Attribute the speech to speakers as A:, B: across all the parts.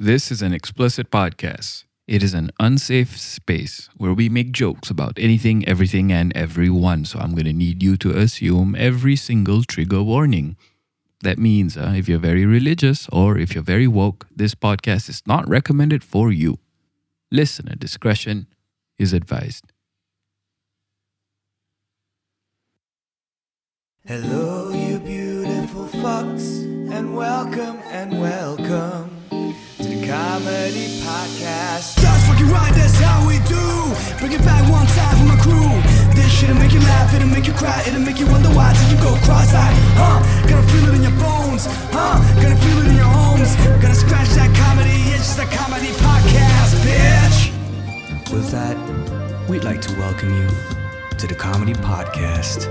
A: This is an explicit podcast. It is an unsafe space where we make jokes about anything, everything, and everyone. So I'm going to need you to assume every single trigger warning. That means uh, if you're very religious or if you're very woke, this podcast is not recommended for you. Listener discretion is advised.
B: Hello, you beautiful fucks, and welcome and welcome comedy podcast. Just fucking right, that's how we do. Bring it back one time for my crew. This shit'll make you laugh, it'll make you cry, it'll make you wonder why till you go cross-eyed. Huh? Gonna feel it in your bones, huh? Gonna feel it in your homes. Gonna scratch that comedy itch, the comedy podcast, bitch. With that, we'd like to welcome you to the comedy podcast.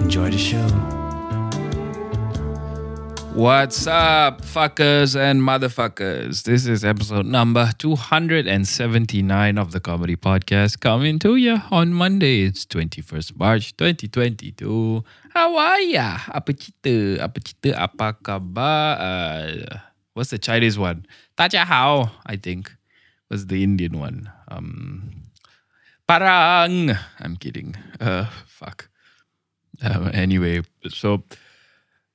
B: Enjoy the show.
A: What's up, fuckers and motherfuckers? This is episode number 279 of the Comedy Podcast coming to you on Monday. It's 21st March 2022. How are ya? Apa cita? Apa cita? Apa kabar? Uh, what's the Chinese one? Taja hao, I think, was the Indian one. Um, parang. I'm kidding. Uh, fuck. Um, anyway, so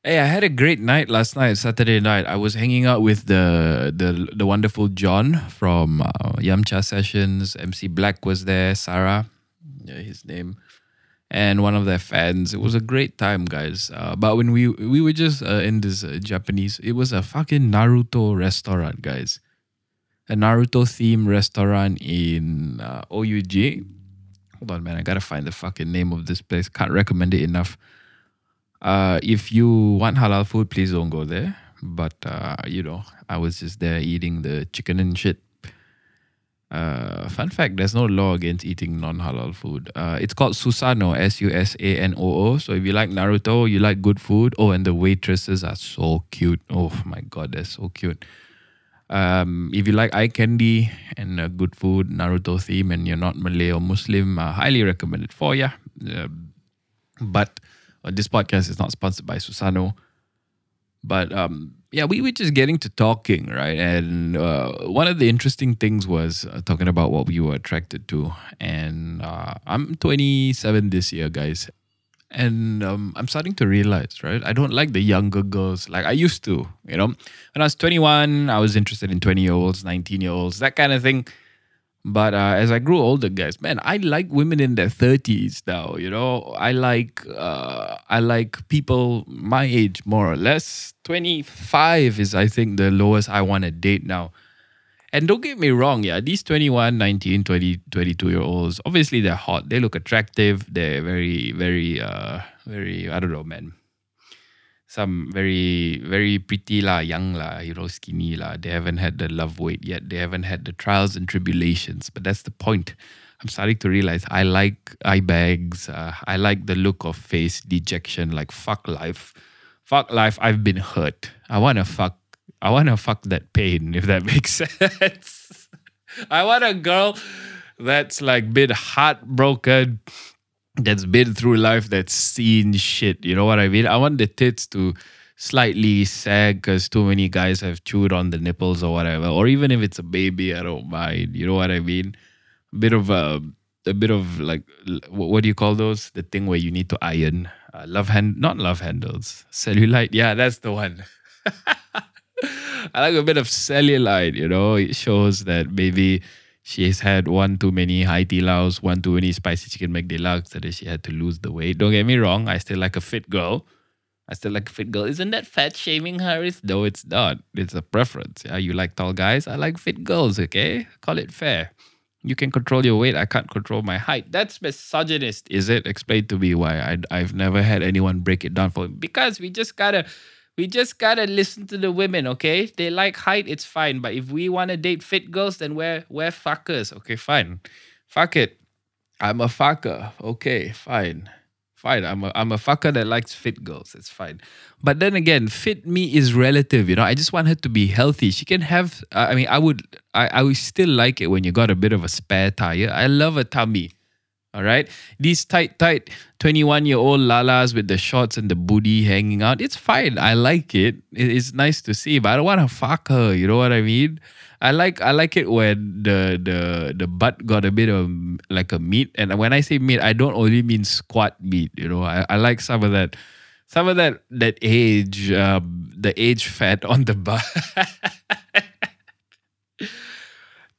A: hey, I had a great night last night, Saturday night. I was hanging out with the the the wonderful John from uh, Yamcha Sessions. MC Black was there, Sarah, yeah, his name, and one of their fans. It was a great time, guys. Uh, but when we we were just uh, in this uh, Japanese, it was a fucking Naruto restaurant, guys. A Naruto theme restaurant in uh, OUG. Hold on, man. I gotta find the fucking name of this place. Can't recommend it enough. Uh, if you want halal food, please don't go there. But uh, you know, I was just there eating the chicken and shit. Uh, fun fact: There's no law against eating non-halal food. Uh, it's called Susanoo, S-U-S-A-N-O-O. So if you like Naruto, you like good food. Oh, and the waitresses are so cute. Oh my god, they're so cute. Um, if you like eye candy and uh, good food, Naruto theme, and you're not Malay or Muslim, I highly recommend it for you. but uh, this podcast is not sponsored by Susanoo. But um, yeah, we were just getting to talking, right? And uh, one of the interesting things was uh, talking about what we were attracted to. And uh, I'm 27 this year, guys. And um, I'm starting to realize, right? I don't like the younger girls like I used to, you know? When I was 21, I was interested in 20 year olds, 19 year olds, that kind of thing. But uh, as I grew older, guys, man, I like women in their thirties now. You know, I like uh, I like people my age more or less. Twenty five is, I think, the lowest I want to date now. And don't get me wrong, yeah, these 21, 19, 20, 22 year olds, obviously they're hot. They look attractive. They're very, very, uh, very, I don't know, man. Some very, very pretty lah, young lah, you skinny lah. They haven't had the love weight yet. They haven't had the trials and tribulations. But that's the point. I'm starting to realize I like eye bags. Uh, I like the look of face dejection. Like fuck life, fuck life. I've been hurt. I want to fuck. I want to fuck that pain. If that makes sense. I want a girl that's like been heartbroken, that's been through life, that's seen shit. You know what I mean? I want the tits to slightly sag because too many guys have chewed on the nipples or whatever. Or even if it's a baby, I don't mind. You know what I mean? A bit of a, a bit of like, what, what do you call those? The thing where you need to iron. Uh, love hand, not love handles. Cellulite. Yeah, that's the one. I like a bit of cellulite, you know. It shows that maybe she's had one too many high tea one too many spicy chicken McDeluxe, that she had to lose the weight. Don't get me wrong, I still like a fit girl. I still like a fit girl. Isn't that fat shaming her? It's, no, it's not. It's a preference. Yeah, you like tall guys. I like fit girls. Okay, call it fair. You can control your weight. I can't control my height. That's misogynist, is it? Explain to me why. I, I've never had anyone break it down for me. Because we just gotta we just gotta listen to the women, okay? They like height, it's fine. But if we wanna date fit girls, then we're we're fuckers. Okay, fine. Fuck it. I'm a fucker. Okay, fine. Fine. I'm a I'm a fucker that likes fit girls. It's fine. But then again, fit me is relative, you know. I just want her to be healthy. She can have I mean, I would I, I would still like it when you got a bit of a spare tire. I love a tummy. All right. These tight, tight 21 year old lalas with the shorts and the booty hanging out, it's fine. I like it. It- It's nice to see, but I don't want to fuck her. You know what I mean? I like I like it when the the the butt got a bit of like a meat, and when I say meat, I don't only mean squat meat. You know, I, I like some of that, some of that that age, um, the age fat on the butt.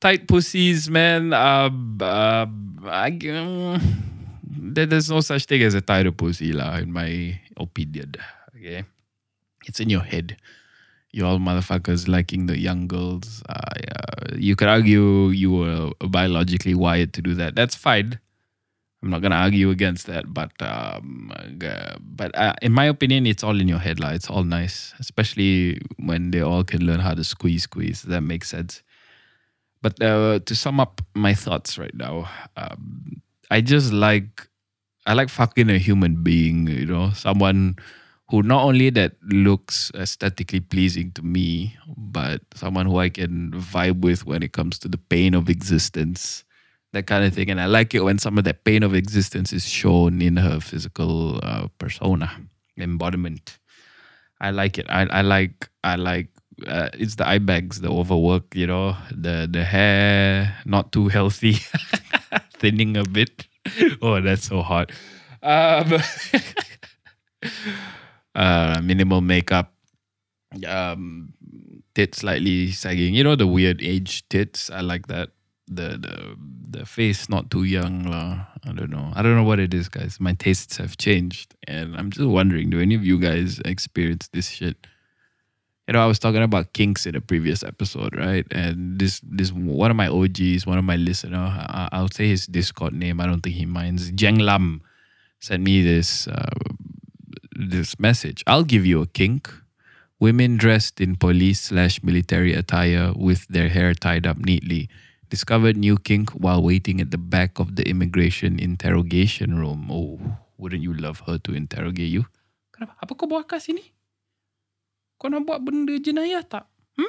A: Tight pussies, man. Um, um, I, um, there- there's no such thing as a tighter pussy, lah, in my opinion. Okay, it's in your head. You all motherfuckers liking the young girls. Uh, yeah, you could argue you were biologically wired to do that. That's fine. I'm not gonna argue against that, but um, uh, but uh, in my opinion, it's all in your head, lah. It's all nice, especially when they all can learn how to squeeze, squeeze. That makes sense. But uh, to sum up my thoughts right now, um, I just like I like fucking a human being, you know, someone who not only that looks aesthetically pleasing to me, but someone who I can vibe with when it comes to the pain of existence, that kind of thing. And I like it when some of that pain of existence is shown in her physical uh, persona, embodiment. I like it. I, I like I like uh, it's the eye bags, the overwork, you know, the the hair not too healthy, thinning a bit. Oh, that's so hot. Um, uh, minimal makeup, um, tits slightly sagging. You know the weird age tits. I like that. The the the face not too young lah. I don't know. I don't know what it is, guys. My tastes have changed, and I'm just wondering, do any of you guys experience this shit? You know, I was talking about kinks in a previous episode, right? And this this one of my OGs, one of my listener, I, I'll say his Discord name. I don't think he minds. Jeng Lam sent me this uh, this message. I'll give you a kink. Women dressed in police slash military attire with their hair tied up neatly discovered new kink while waiting at the back of the immigration interrogation room. Oh, wouldn't you love her to interrogate you? Apa kau buat kat sini? Kau nak buat benda jenayah tak? Hmm?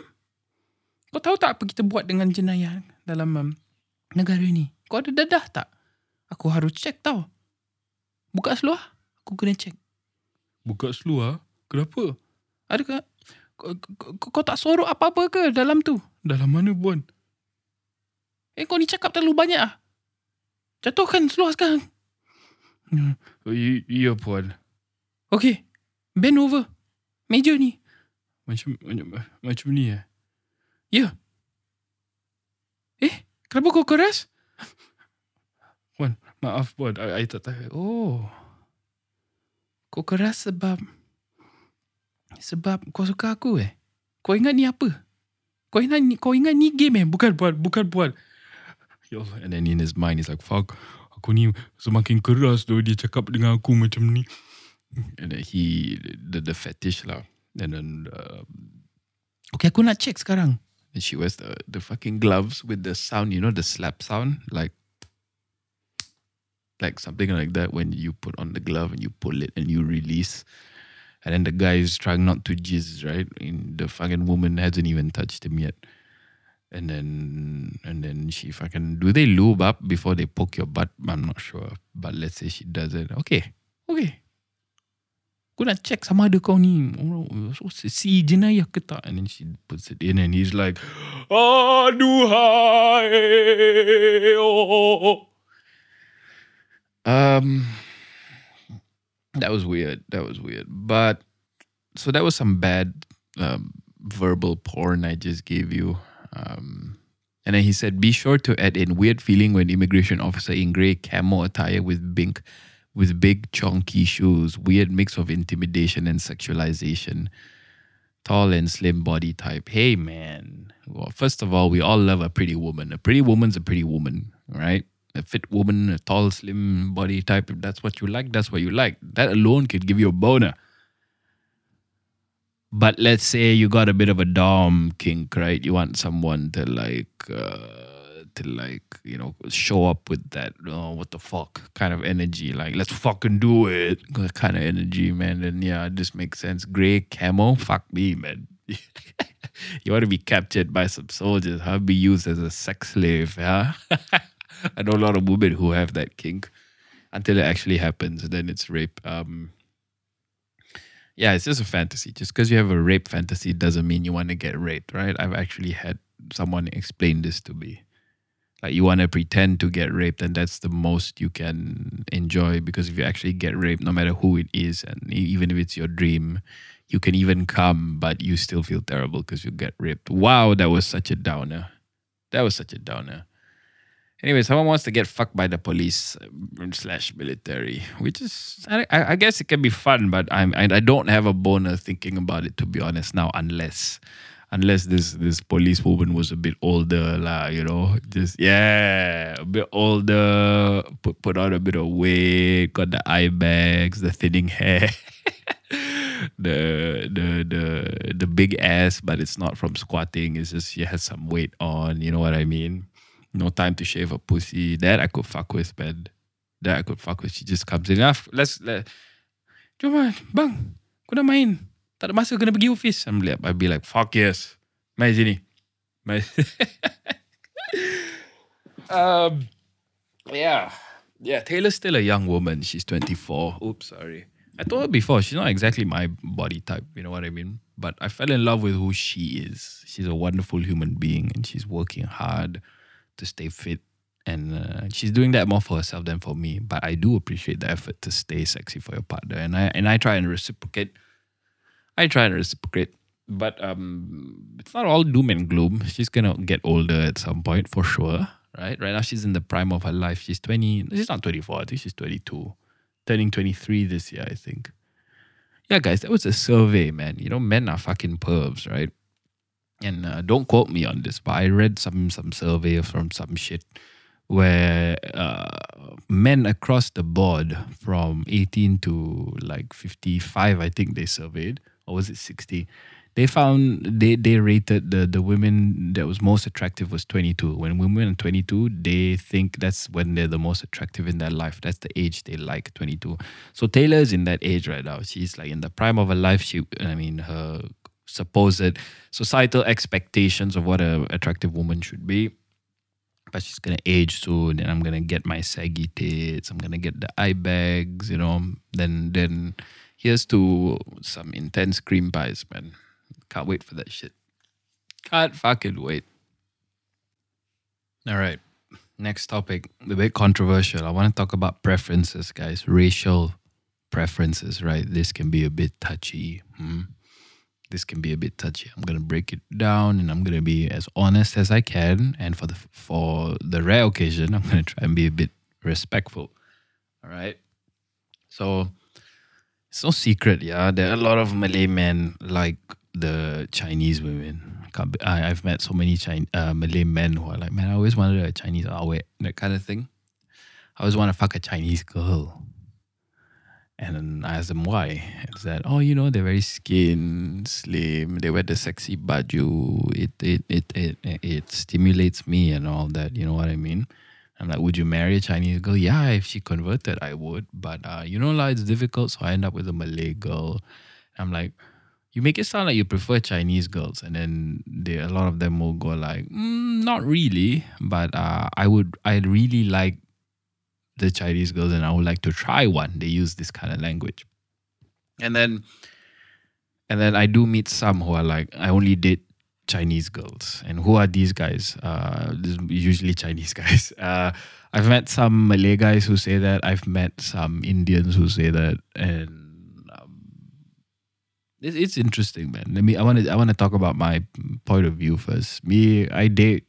A: Kau tahu tak apa kita buat dengan jenayah dalam um, negara ni? Kau ada dadah tak? Aku harus check tau. Buka seluar, aku kena check. Buka seluar? Kenapa? Adakah kau, kau, kau tak sorok apa-apa ke dalam tu? Dalam mana, Puan? Eh, kau ni cakap terlalu banyak ah. Jatuhkan seluar sekarang. I- iya, Puan. Okay, bend over. Meja ni. Macam, macam, macam ni eh? Ya. Eh, kenapa kau keras? Puan, maaf Puan. I tak tahu. Oh. Kau keras sebab... Sebab kau suka aku eh? Kau ingat ni apa? Kau ingat ni, kau ingat ni game eh? Bukan Puan, bukan Puan. Ya Allah. And then in his mind, he's like, fuck. Aku ni semakin keras tu dia cakap dengan aku macam ni. And then he, the, the fetish lah. And then, uh, okay, aku nak check sekarang. And she wears the, the fucking gloves with the sound, you know, the slap sound. Like, like something like that when you put on the glove and you pull it and you release. And then the guy is trying not to jizz, right? And the fucking woman hasn't even touched him yet. And then and then she fucking do they lube up before they poke your butt? I'm not sure. But let's say she does it. Okay. Okay. Aku nak check sama ada kau ni oh, so, si jenayah ke tak. And then she puts it in and he's like, Aduhai. Oh. Um, that was weird. That was weird. But so that was some bad um, verbal porn I just gave you. Um, and then he said, be sure to add in weird feeling when immigration officer in grey camo attire with big, with big chunky shoes. Weird mix of intimidation and sexualization. Tall and slim body type. Hey man. Well, first of all, we all love a pretty woman. A pretty woman's a pretty woman, right? A fit woman, a tall, slim body type. If that's what you like, that's what you like. That alone could give you a boner. But let's say you got a bit of a dom kink, right? You want someone to like, uh, to like, you know, show up with that, oh, what the fuck kind of energy. Like, let's fucking do it kind of energy, man. And yeah, this makes sense. Gray camo, fuck me, man. you want to be captured by some soldiers, huh? Be used as a sex slave, huh? I know a lot of women who have that kink until it actually happens. Then it's rape. Um, yeah, it's just a fantasy. Just because you have a rape fantasy doesn't mean you want to get raped, right? I've actually had someone explain this to me. Like you want to pretend to get raped, and that's the most you can enjoy because if you actually get raped, no matter who it is, and even if it's your dream, you can even come, but you still feel terrible because you get raped. Wow, that was such a downer. That was such a downer. Anyway, someone wants to get fucked by the police um, slash military, which is I, I guess it can be fun, but I'm I don't have a boner thinking about it to be honest now, unless unless this this police woman was a bit older, lah, you know, just yeah, a bit older, put put on a bit of weight, got the eye bags, the thinning hair. the the the the big ass, but it's not from squatting. It's just she has some weight on. You know what I mean? No time to shave a pussy. That I could fuck with, man. That I could fuck with. She just comes in. Ah, let's let. Cuma bang, kau dah main. Tak ada masa kena pergi office. I'm like, I'd be like, fuck yes. Main sini. Main. um, yeah. Yeah, Taylor's still a young woman. She's 24. Oops, sorry. I told her before, she's not exactly my body type, you know what I mean? But I fell in love with who she is. She's a wonderful human being and she's working hard to stay fit. And uh, she's doing that more for herself than for me. But I do appreciate the effort to stay sexy for your partner. And I and I try and reciprocate. I try and reciprocate. But um, it's not all doom and gloom. She's gonna get older at some point for sure. Right? Right now she's in the prime of her life. She's 20. She's not 24, I think she's 22 turning 23 this year, I think. Yeah, guys, that was a survey, man. You know, men are fucking pervs, right? And uh, don't quote me on this, but I read some some survey from some shit where uh, men across the board from 18 to like 55, I think they surveyed, or was it 60? They found they they rated the the women that was most attractive was 22. When women are 22, they think that's when they're the most attractive in their life. That's the age they like, 22. So Taylor's in that age right now. She's like in the prime of her life. She, I mean, her supposed societal expectations of what a attractive woman should be. But she's gonna age soon, and I'm gonna get my saggy tits. I'm gonna get the eye bags, you know. Then then here's to some intense cream pies, man. Can't wait for that shit. Can't fucking wait. All right. Next topic, a bit controversial. I want to talk about preferences, guys. Racial preferences, right? This can be a bit touchy. Hmm? This can be a bit touchy. I'm gonna break it down, and I'm gonna be as honest as I can. And for the for the rare occasion, I'm gonna try and be a bit respectful. All right. So it's no secret, yeah. There are a lot of Malay men like the Chinese women. I, I've met so many Chinese, uh, Malay men who are like, man, I always wanted a Chinese awet, that kind of thing. I always want to fuck a Chinese girl. And I asked them why. It's that, oh, you know, they're very skin, slim, they wear the sexy baju, it, it, it, it, it stimulates me and all that, you know what I mean? I'm like, would you marry a Chinese girl? Yeah, if she converted, I would. But uh, you know, like, it's difficult, so I end up with a Malay girl. I'm like, you make it sound like you prefer Chinese girls, and then they, a lot of them will go like, mm, not really, but uh, I would, I really like the Chinese girls, and I would like to try one. They use this kind of language, and then, and then I do meet some who are like, I only date Chinese girls, and who are these guys? Uh, usually Chinese guys. Uh, I've met some Malay guys who say that. I've met some Indians who say that, and it's, it's interesting, man. Let me. I want to. I want to talk about my point of view first. Me, I date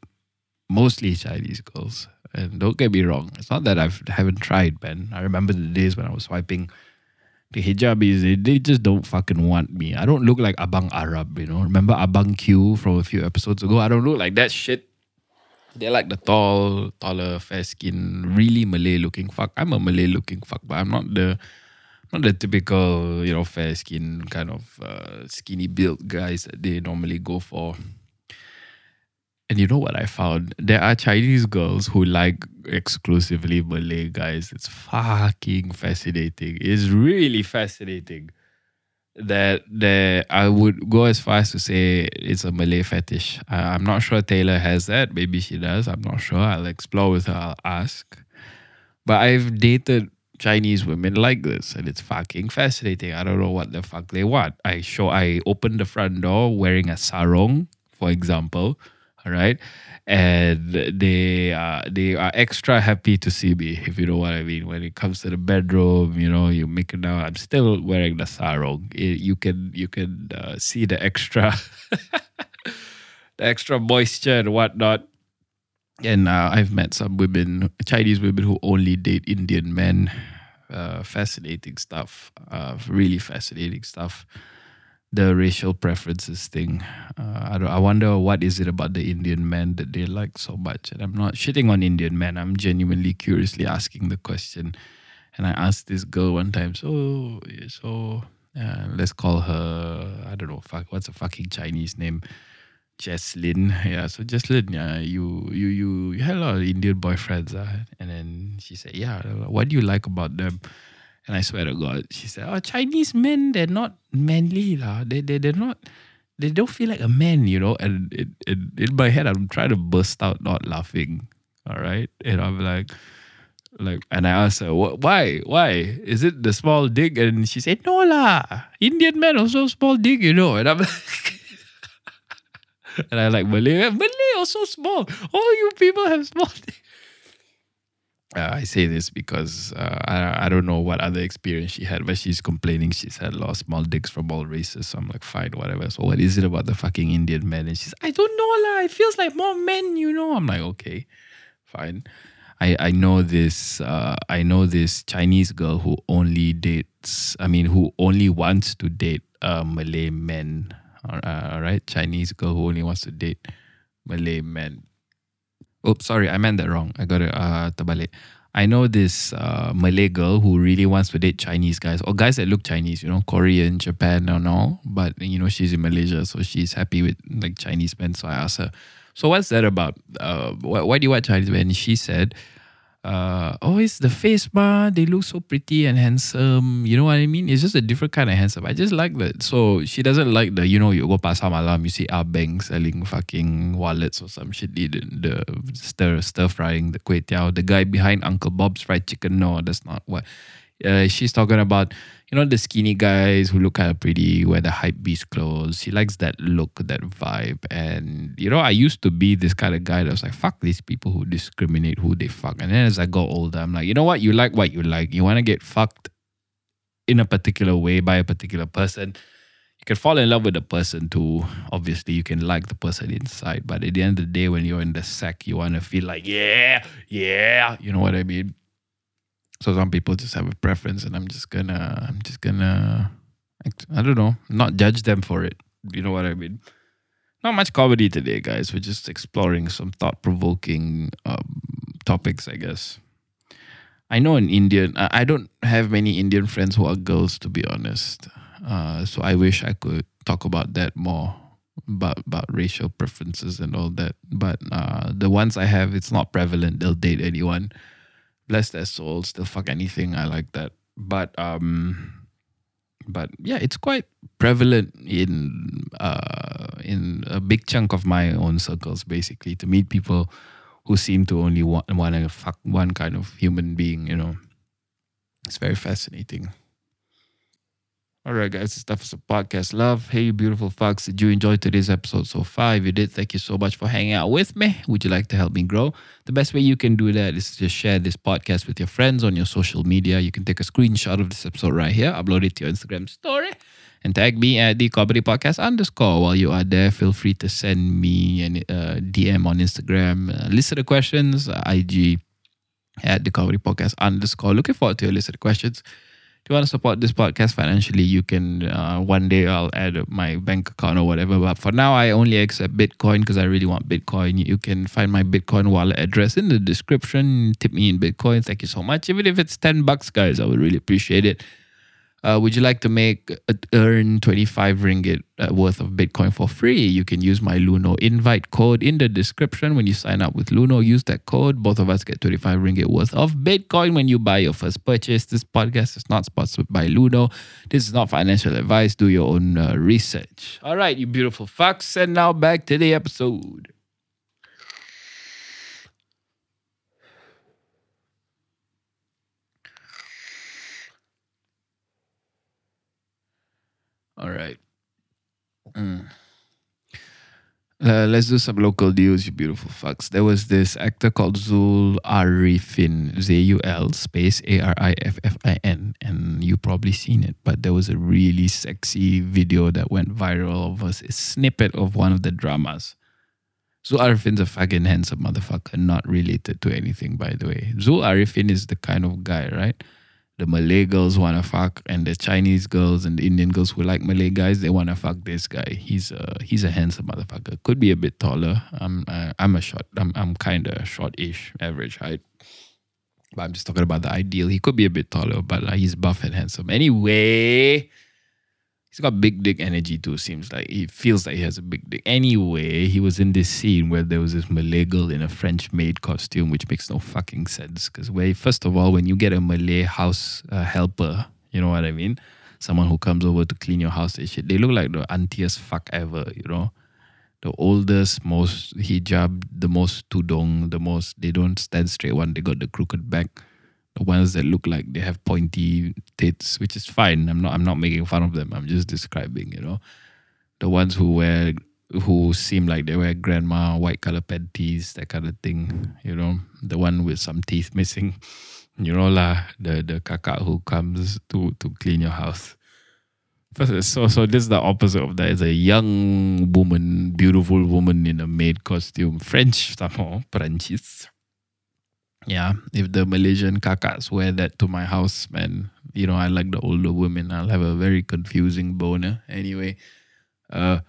A: mostly Chinese girls, and don't get me wrong. It's not that I've haven't tried, man. I remember the days when I was swiping the hijabis. They, they just don't fucking want me. I don't look like Abang Arab, you know. Remember Abang Q from a few episodes ago? I don't look like that shit. They're like the tall, taller, fair skin, really Malay looking fuck. I'm a Malay looking fuck, but I'm not the not the typical, you know, fair skin kind of uh, skinny built guys that they normally go for. And you know what I found? There are Chinese girls who like exclusively Malay guys. It's fucking fascinating. It's really fascinating. that that I would go as far as to say it's a Malay fetish. I'm not sure Taylor has that. Maybe she does. I'm not sure. I'll explore with her. I'll ask. But I've dated Chinese women like this, and it's fucking fascinating. I don't know what the fuck they want. I show. I open the front door wearing a sarong, for example. Right, and they are they are extra happy to see me, if you know what I mean. When it comes to the bedroom, you know, you make it now. I'm still wearing the sarong. It, you can you can uh, see the extra, the extra moisture and whatnot. And uh, I've met some women, Chinese women, who only date Indian men. Uh, fascinating stuff. Uh, really fascinating stuff the racial preferences thing. Uh, I, don't, I wonder what is it about the Indian men that they like so much. And I'm not shitting on Indian men. I'm genuinely curiously asking the question. And I asked this girl one time, so so uh, let's call her I don't know, fuck, what's a fucking Chinese name? Jesslyn. Yeah, so Jesslyn, yeah, you you you you had a lot of Indian boyfriends, uh? and then she said, yeah, what do you like about them? And I swear to God, she said, "Oh, Chinese men, they're not manly. They they they're not. They don't feel like a man, you know." And it, it, in my head, I'm trying to burst out, not laughing. All right, and I'm like, like, and I asked her, "Why? Why? Is it the small dick?" And she said, "No lah. Indian men also small dick, you know." And I'm like. and I like Malay. Malay also small. All you people have small dick. Uh, I say this because uh, I, I don't know what other experience she had, but she's complaining she's had a lot of small dicks from all races. So I'm like, fine, whatever. So what is it about the fucking Indian men? And she's, I don't know lah. It feels like more men, you know. I'm like, okay, fine. I I know this. Uh, I know this Chinese girl who only dates. I mean, who only wants to date uh, Malay men. Uh, all right, Chinese girl who only wants to date Malay men. Oops, sorry, I meant that wrong. I got it uh. I know this uh, Malay girl who really wants to date Chinese guys or guys that look Chinese, you know, Korean, Japan, and all. But you know, she's in Malaysia, so she's happy with like Chinese men. So I asked her, "So what's that about? Uh, why, why do you want Chinese men?" She said, uh, oh, it's the face, ma. They look so pretty and handsome. You know what I mean? It's just a different kind of handsome. I just like that. So she doesn't like the, you know, you go pasar malam, you see our Beng selling fucking wallets or some shit. The, the stir stir frying the kway teow. The guy behind Uncle Bob's fried chicken. No, that's not what. Uh, she's talking about you know the skinny guys who look kind of pretty, wear the hype beast clothes. She likes that look, that vibe, and you know I used to be this kind of guy that was like, fuck these people who discriminate who they fuck. And then as I got older, I'm like, you know what? You like what you like. You want to get fucked in a particular way by a particular person. You can fall in love with the person too. Obviously, you can like the person inside, but at the end of the day, when you're in the sack, you want to feel like, yeah, yeah. You know what I mean? So some people just have a preference, and I'm just gonna, I'm just gonna, I don't know, not judge them for it. You know what I mean? Not much comedy today, guys. We're just exploring some thought-provoking um, topics, I guess. I know an Indian. I don't have many Indian friends who are girls, to be honest. Uh, so I wish I could talk about that more, about about racial preferences and all that. But uh, the ones I have, it's not prevalent. They'll date anyone bless their souls they'll fuck anything i like that. But um but yeah it's quite prevalent in uh in a big chunk of my own circles basically to meet people who seem to only want, want to fuck one kind of human being you know. It's very fascinating all right, guys, this stuff is a podcast. Love, hey, you beautiful fucks. Did you enjoy today's episode so far? If you did, thank you so much for hanging out with me. Would you like to help me grow? The best way you can do that is to just share this podcast with your friends on your social media. You can take a screenshot of this episode right here, upload it to your Instagram story, and tag me at the comedy podcast underscore. While you are there, feel free to send me a uh, DM on Instagram. Uh, list of the questions, uh, IG at the comedy podcast underscore. Looking forward to your list of questions you want to support this podcast financially, you can. Uh, one day I'll add my bank account or whatever. But for now, I only accept Bitcoin because I really want Bitcoin. You can find my Bitcoin wallet address in the description. Tip me in Bitcoin. Thank you so much. Even if it's ten bucks, guys, I would really appreciate it. Uh, would you like to make uh, earn 25 ringgit uh, worth of Bitcoin for free? You can use my Luno invite code in the description when you sign up with Luno. Use that code. Both of us get 25 ringgit worth of Bitcoin when you buy your first purchase. This podcast is not sponsored by Luno. This is not financial advice. Do your own uh, research. All right, you beautiful fucks. And now back to the episode. All right. Mm. Uh, let's do some local deals, you beautiful fucks. There was this actor called Zul Ariffin, Z U L space A R I F F I N, and you probably seen it. But there was a really sexy video that went viral of a snippet of one of the dramas. Zul Ariffin's a fucking handsome motherfucker, not related to anything, by the way. Zul Ariffin is the kind of guy, right? The Malay girls want to fuck, and the Chinese girls and the Indian girls who like Malay guys, they want to fuck this guy. He's a he's a handsome motherfucker. Could be a bit taller. I'm uh, I'm a short. I'm I'm kind of short-ish, average height. But I'm just talking about the ideal. He could be a bit taller, but like, he's buff and handsome. Anyway, He's got big dick energy too, seems like. He feels like he has a big dick. Anyway, he was in this scene where there was this Malay girl in a French maid costume, which makes no fucking sense. Because, where, first of all, when you get a Malay house uh, helper, you know what I mean? Someone who comes over to clean your house and shit, they look like the auntiest fuck ever, you know? The oldest, most hijab, the most tudong, the most, they don't stand straight one, they got the crooked back the ones that look like they have pointy tits, which is fine. I'm not I'm not making fun of them. I'm just describing, you know. The ones who wear who seem like they wear grandma white color panties, that kind of thing. You know, the one with some teeth missing. You know lah, the the kakak who comes to to clean your house. So so this is the opposite of that. It's a young woman, beautiful woman in a maid costume, French somehow, Frenchies yeah, if the Malaysian kakaks wear that to my house, man, you know, I like the older women. I'll have a very confusing boner. Anyway, uh,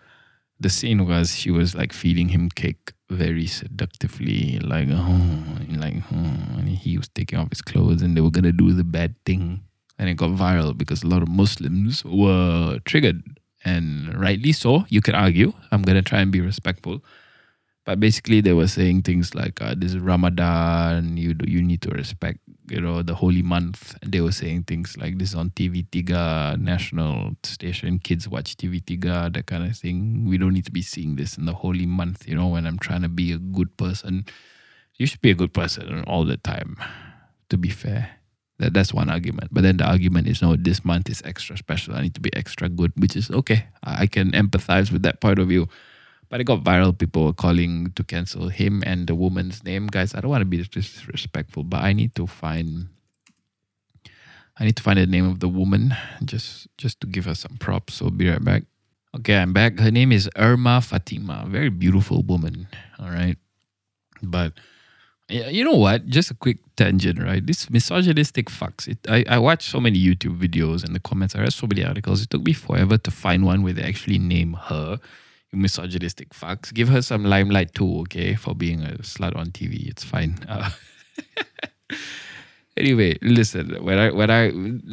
A: the scene was she was like feeding him cake very seductively, like, oh, like, oh, and he was taking off his clothes and they were gonna do the bad thing. And it got viral because a lot of Muslims were triggered. And rightly so, you can argue. I'm gonna try and be respectful but basically, they were saying things like, uh, "This is Ramadan. You do, you need to respect, you know, the holy month." And they were saying things like, "This is on TV Tiga national station. Kids watch TV Tiga. That kind of thing. We don't need to be seeing this in the holy month. You know, when I'm trying to be a good person, you should be a good person all the time. To be fair." That, that's one argument. But then the argument is, no, this month is extra special. I need to be extra good, which is okay. I can empathize with that point of view. But it got viral. People were calling to cancel him and the woman's name. Guys, I don't want to be disrespectful, but I need to find I need to find the name of the woman just just to give her some props. So be right back. Okay, I'm back. Her name is Irma Fatima. Very beautiful woman. All right. But you know what? Just a quick tangent, right? This misogynistic fucks. It, I, I watched so many YouTube videos and the comments. I read so many articles. It took me forever to find one where they actually name her misogynistic fucks. Give her some limelight too, okay, for being a slut on TV. It's fine. Uh, anyway, listen. When I when I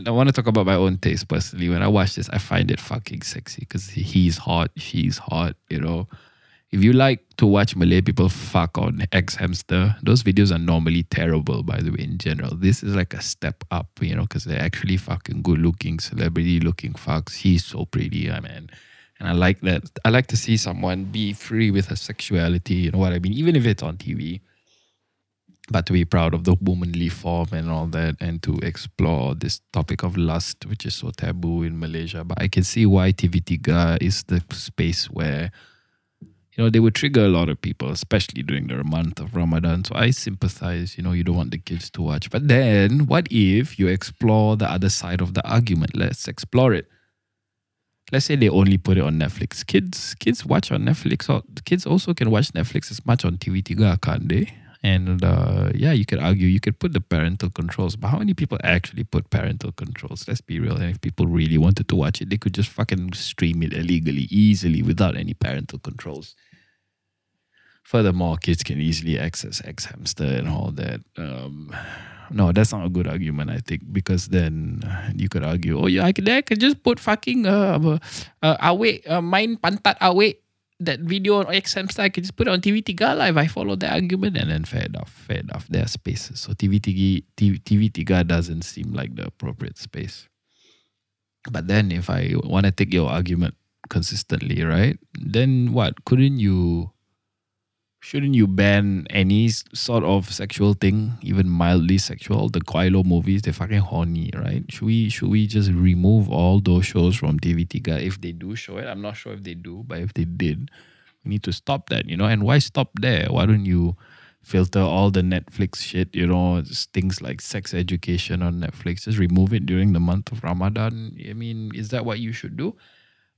A: I want to talk about my own taste personally. When I watch this, I find it fucking sexy because he's hot, she's hot. You know, if you like to watch Malay people fuck on xHamster, those videos are normally terrible. By the way, in general, this is like a step up. You know, because they're actually fucking good looking, celebrity looking fucks. He's so pretty, I mean and I like that. I like to see someone be free with her sexuality, you know what I mean? Even if it's on TV. But to be proud of the womanly form and all that, and to explore this topic of lust, which is so taboo in Malaysia. But I can see why TV Tiga is the space where, you know, they would trigger a lot of people, especially during the month of Ramadan. So I sympathize, you know, you don't want the kids to watch. But then, what if you explore the other side of the argument? Let's explore it let's say they only put it on Netflix. Kids kids watch on Netflix or kids also can watch Netflix as much on TV Tiga, can't they? And uh, yeah, you could argue you could put the parental controls, but how many people actually put parental controls? Let's be real. And if people really wanted to watch it, they could just fucking stream it illegally, easily, without any parental controls. Furthermore, kids can easily access xHamster and all that. Um, no, that's not a good argument, I think, because then you could argue, oh yeah, I could, I could just put fucking uh, uh, away, uh, mine pantat away that video on xHamster. I could just put it on TV3 Live. I follow that argument, and then fair enough, fair enough. There are spaces, so TV3 TV, TV3 doesn't seem like the appropriate space. But then, if I want to take your argument consistently, right? Then what? Couldn't you? Shouldn't you ban any sort of sexual thing, even mildly sexual? The Quilo movies, they're fucking horny, right? Should we should we just remove all those shows from TV3 if they do show it? I'm not sure if they do, but if they did, we need to stop that, you know. And why stop there? Why don't you filter all the Netflix shit, you know, things like sex education on Netflix, just remove it during the month of Ramadan? I mean, is that what you should do?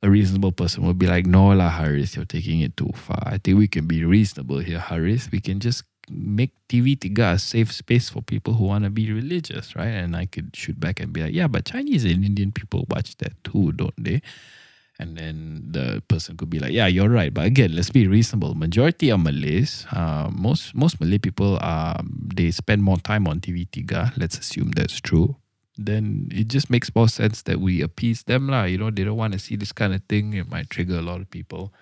A: A reasonable person would be like, no lah, Haris, you're taking it too far. I think we can be reasonable here, Haris. We can just make TV3 a safe space for people who want to be religious, right? And I could shoot back and be like, yeah, but Chinese and Indian people watch that too, don't they? And then the person could be like, yeah, you're right. But again, let's be reasonable. Majority are Malays. Uh, most most Malay people, are they spend more time on TV3. Let's assume that's true then it just makes more sense that we appease them lah. You know, they don't want to see this kind of thing. It might trigger a lot of people.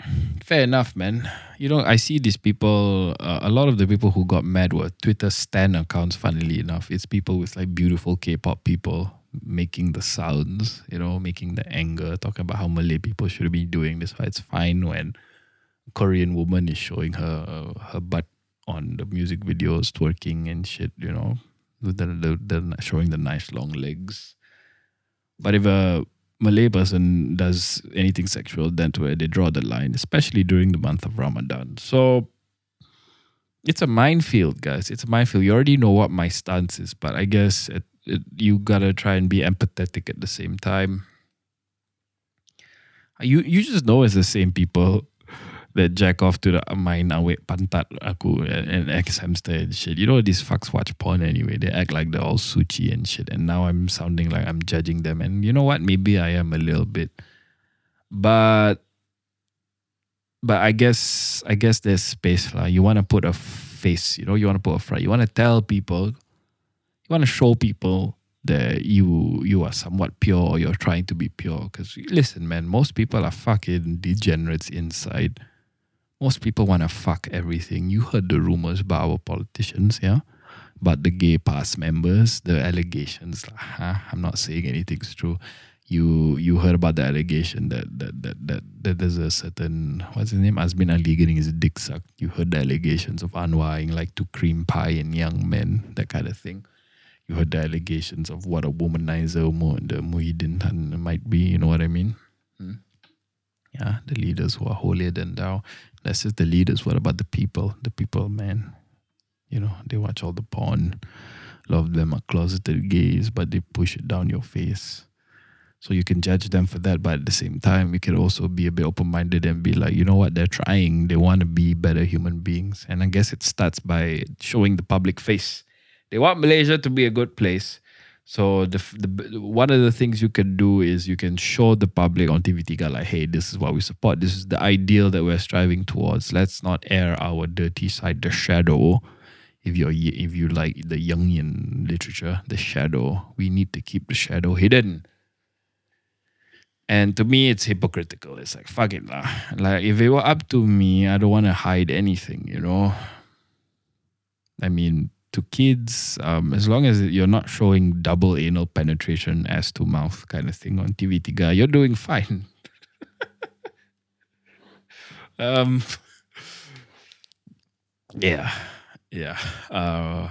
A: Fair enough, man. You know, I see these people. Uh, a lot of the people who got mad were Twitter stan accounts. Funnily enough, it's people with like beautiful K-pop people making the sounds. You know, making the anger, talking about how Malay people should be doing this. Why it's fine when Korean woman is showing her her butt on the music videos, twerking and shit. You know, the, the, the showing the nice long legs. But if a Malay person does anything sexual, then where they draw the line, especially during the month of Ramadan. So it's a minefield, guys. It's a minefield. You already know what my stance is, but I guess it, it, you gotta try and be empathetic at the same time. You you just know it's the same people that jack off to the main ah, awet pantat aku and xHamster and shit. You know these fucks watch porn anyway. They act like they're all suchi and shit. And now I'm sounding like I'm judging them. And you know what? Maybe I am a little bit. But but I guess I guess there's space lah. You want to put a face, you know, you want to put a front. You want to tell people, you want to show people that you you are somewhat pure or you're trying to be pure. Because listen, man, most people are fucking degenerates inside most people want to fuck everything. You heard the rumors about our politicians, yeah? But the gay past members, the allegations, huh? I'm not saying anything's true. You you heard about the allegation that that that that, that there's a certain what's his name? Azmin Ali getting his dick sucked. You heard the allegations of Anwar like to cream pie and young men, that kind of thing. You heard the allegations of what a womanizer Mo the Muhyiddin might be, you know what I mean? Hmm? Yeah, the leaders who are holier than thou. That's just the leaders. What about the people? The people, man. You know, they watch all the porn. Of them are closeted gays, but they push it down your face. So you can judge them for that, but at the same time, you can also be a bit open minded and be like, you know what, they're trying. They want to be better human beings. And I guess it starts by showing the public face. They want Malaysia to be a good place. So the, the one of the things you can do is you can show the public on TV3 like, hey, this is what we support. This is the ideal that we're striving towards. Let's not air our dirty side, the shadow. If you're if you like the Jungian literature, the shadow, we need to keep the shadow hidden. And to me, it's hypocritical. It's like fuck it lah. Like if it were up to me, I don't want to hide anything. You know. I mean, to kids, um, as long as you're not showing double anal penetration as to mouth kind of thing on TV3, you're doing fine. um, yeah, yeah, uh,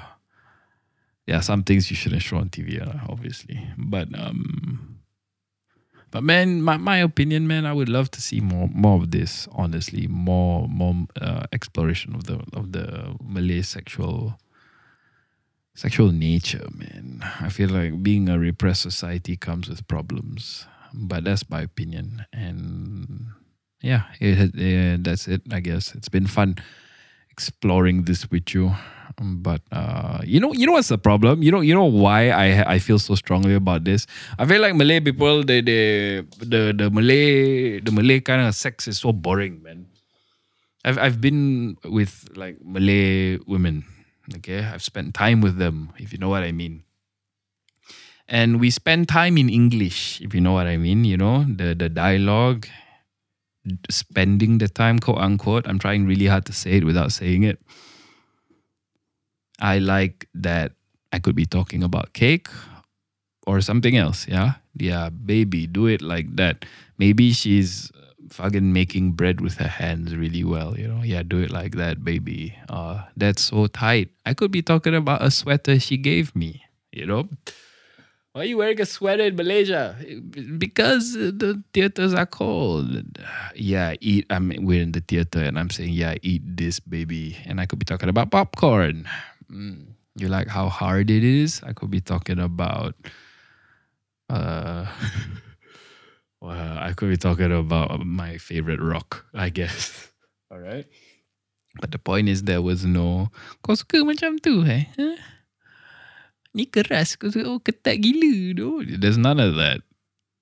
A: yeah. Some things you shouldn't show on TV, uh, obviously, but um, but man, my, my opinion, man, I would love to see more more of this. Honestly, more more uh, exploration of the of the Malay sexual sexual nature, man. I feel like being a repressed society comes with problems, but that's my opinion. And yeah, it, it, that's it. I guess it's been fun exploring this with you. But uh, you know, you know what's the problem? You know, you know why I I feel so strongly about this. I feel like Malay people, they they the the Malay the Malay kind of sex is so boring, man. I've I've been with like Malay women. Okay, I've spent time with them, if you know what I mean. And we spend time in English, if you know what I mean. You know the the dialogue, spending the time, quote unquote. I'm trying really hard to say it without saying it. I like that I could be talking about cake or something else. Yeah, yeah, baby, do it like that. Maybe she's fucking making bread with her hands really well, you know. Yeah, do it like that, baby. Uh, that's so tight. I could be talking about a sweater she gave me, you know. Why are you wearing a sweater in Malaysia? Because the theaters are cold. Yeah, eat. I mean, we're in the theater, and I'm saying, yeah, eat this, baby. And I could be talking about popcorn. Mm. You like how hard it is? I could be talking about. Uh, well, I could be talking about my favorite rock, I guess. All right. But the point is, there was no. Kau suka macam tu, eh? Huh? Ni keras, kau suka, oh, ketat gila, no? There's none of that.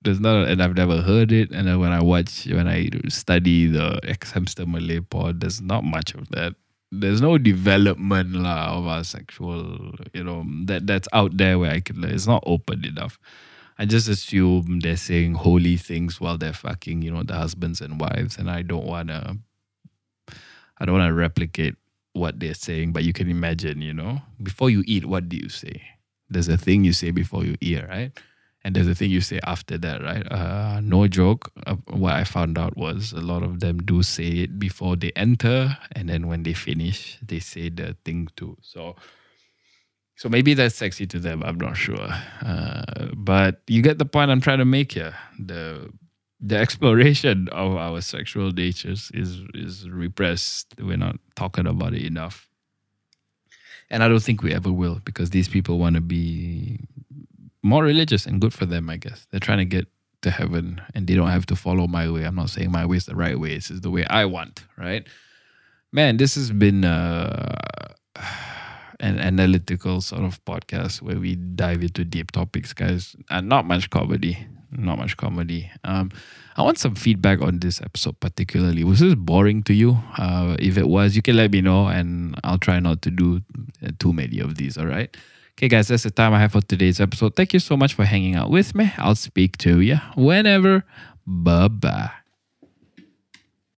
A: There's none, and I've never heard it. And then when I watch, when I study the xHamster Malay pod, there's not much of that. There's no development lah of our sexual, you know, that that's out there where I could. It's not open enough. I just assume they're saying holy things while they're fucking, you know, the husbands and wives, and I don't wanna, I don't wanna replicate what they're saying. But you can imagine, you know, before you eat, what do you say? There's a thing you say before you eat, right? And there's a thing you say after that, right? Uh, no joke. Uh, what I found out was a lot of them do say it before they enter, and then when they finish, they say the thing too. So so maybe that's sexy to them. I'm not sure. Uh, but you get the point I'm trying to make here. The the exploration of our sexual natures is is repressed. We're not talking about it enough. And I don't think we ever will because these people want to be more religious and good for them, I guess. They're trying to get to heaven and they don't have to follow my way. I'm not saying my way is the right way. This is the way I want, right? Man, this has been uh an analytical sort of podcast where we dive into deep topics, guys, and not much comedy. Not much comedy. Um, I want some feedback on this episode, particularly. Was this boring to you? Uh, if it was, you can let me know, and I'll try not to do uh, too many of these. All right. Okay, guys, that's the time I have for today's episode. Thank you so much for hanging out with me. I'll speak to you whenever. Bye bye.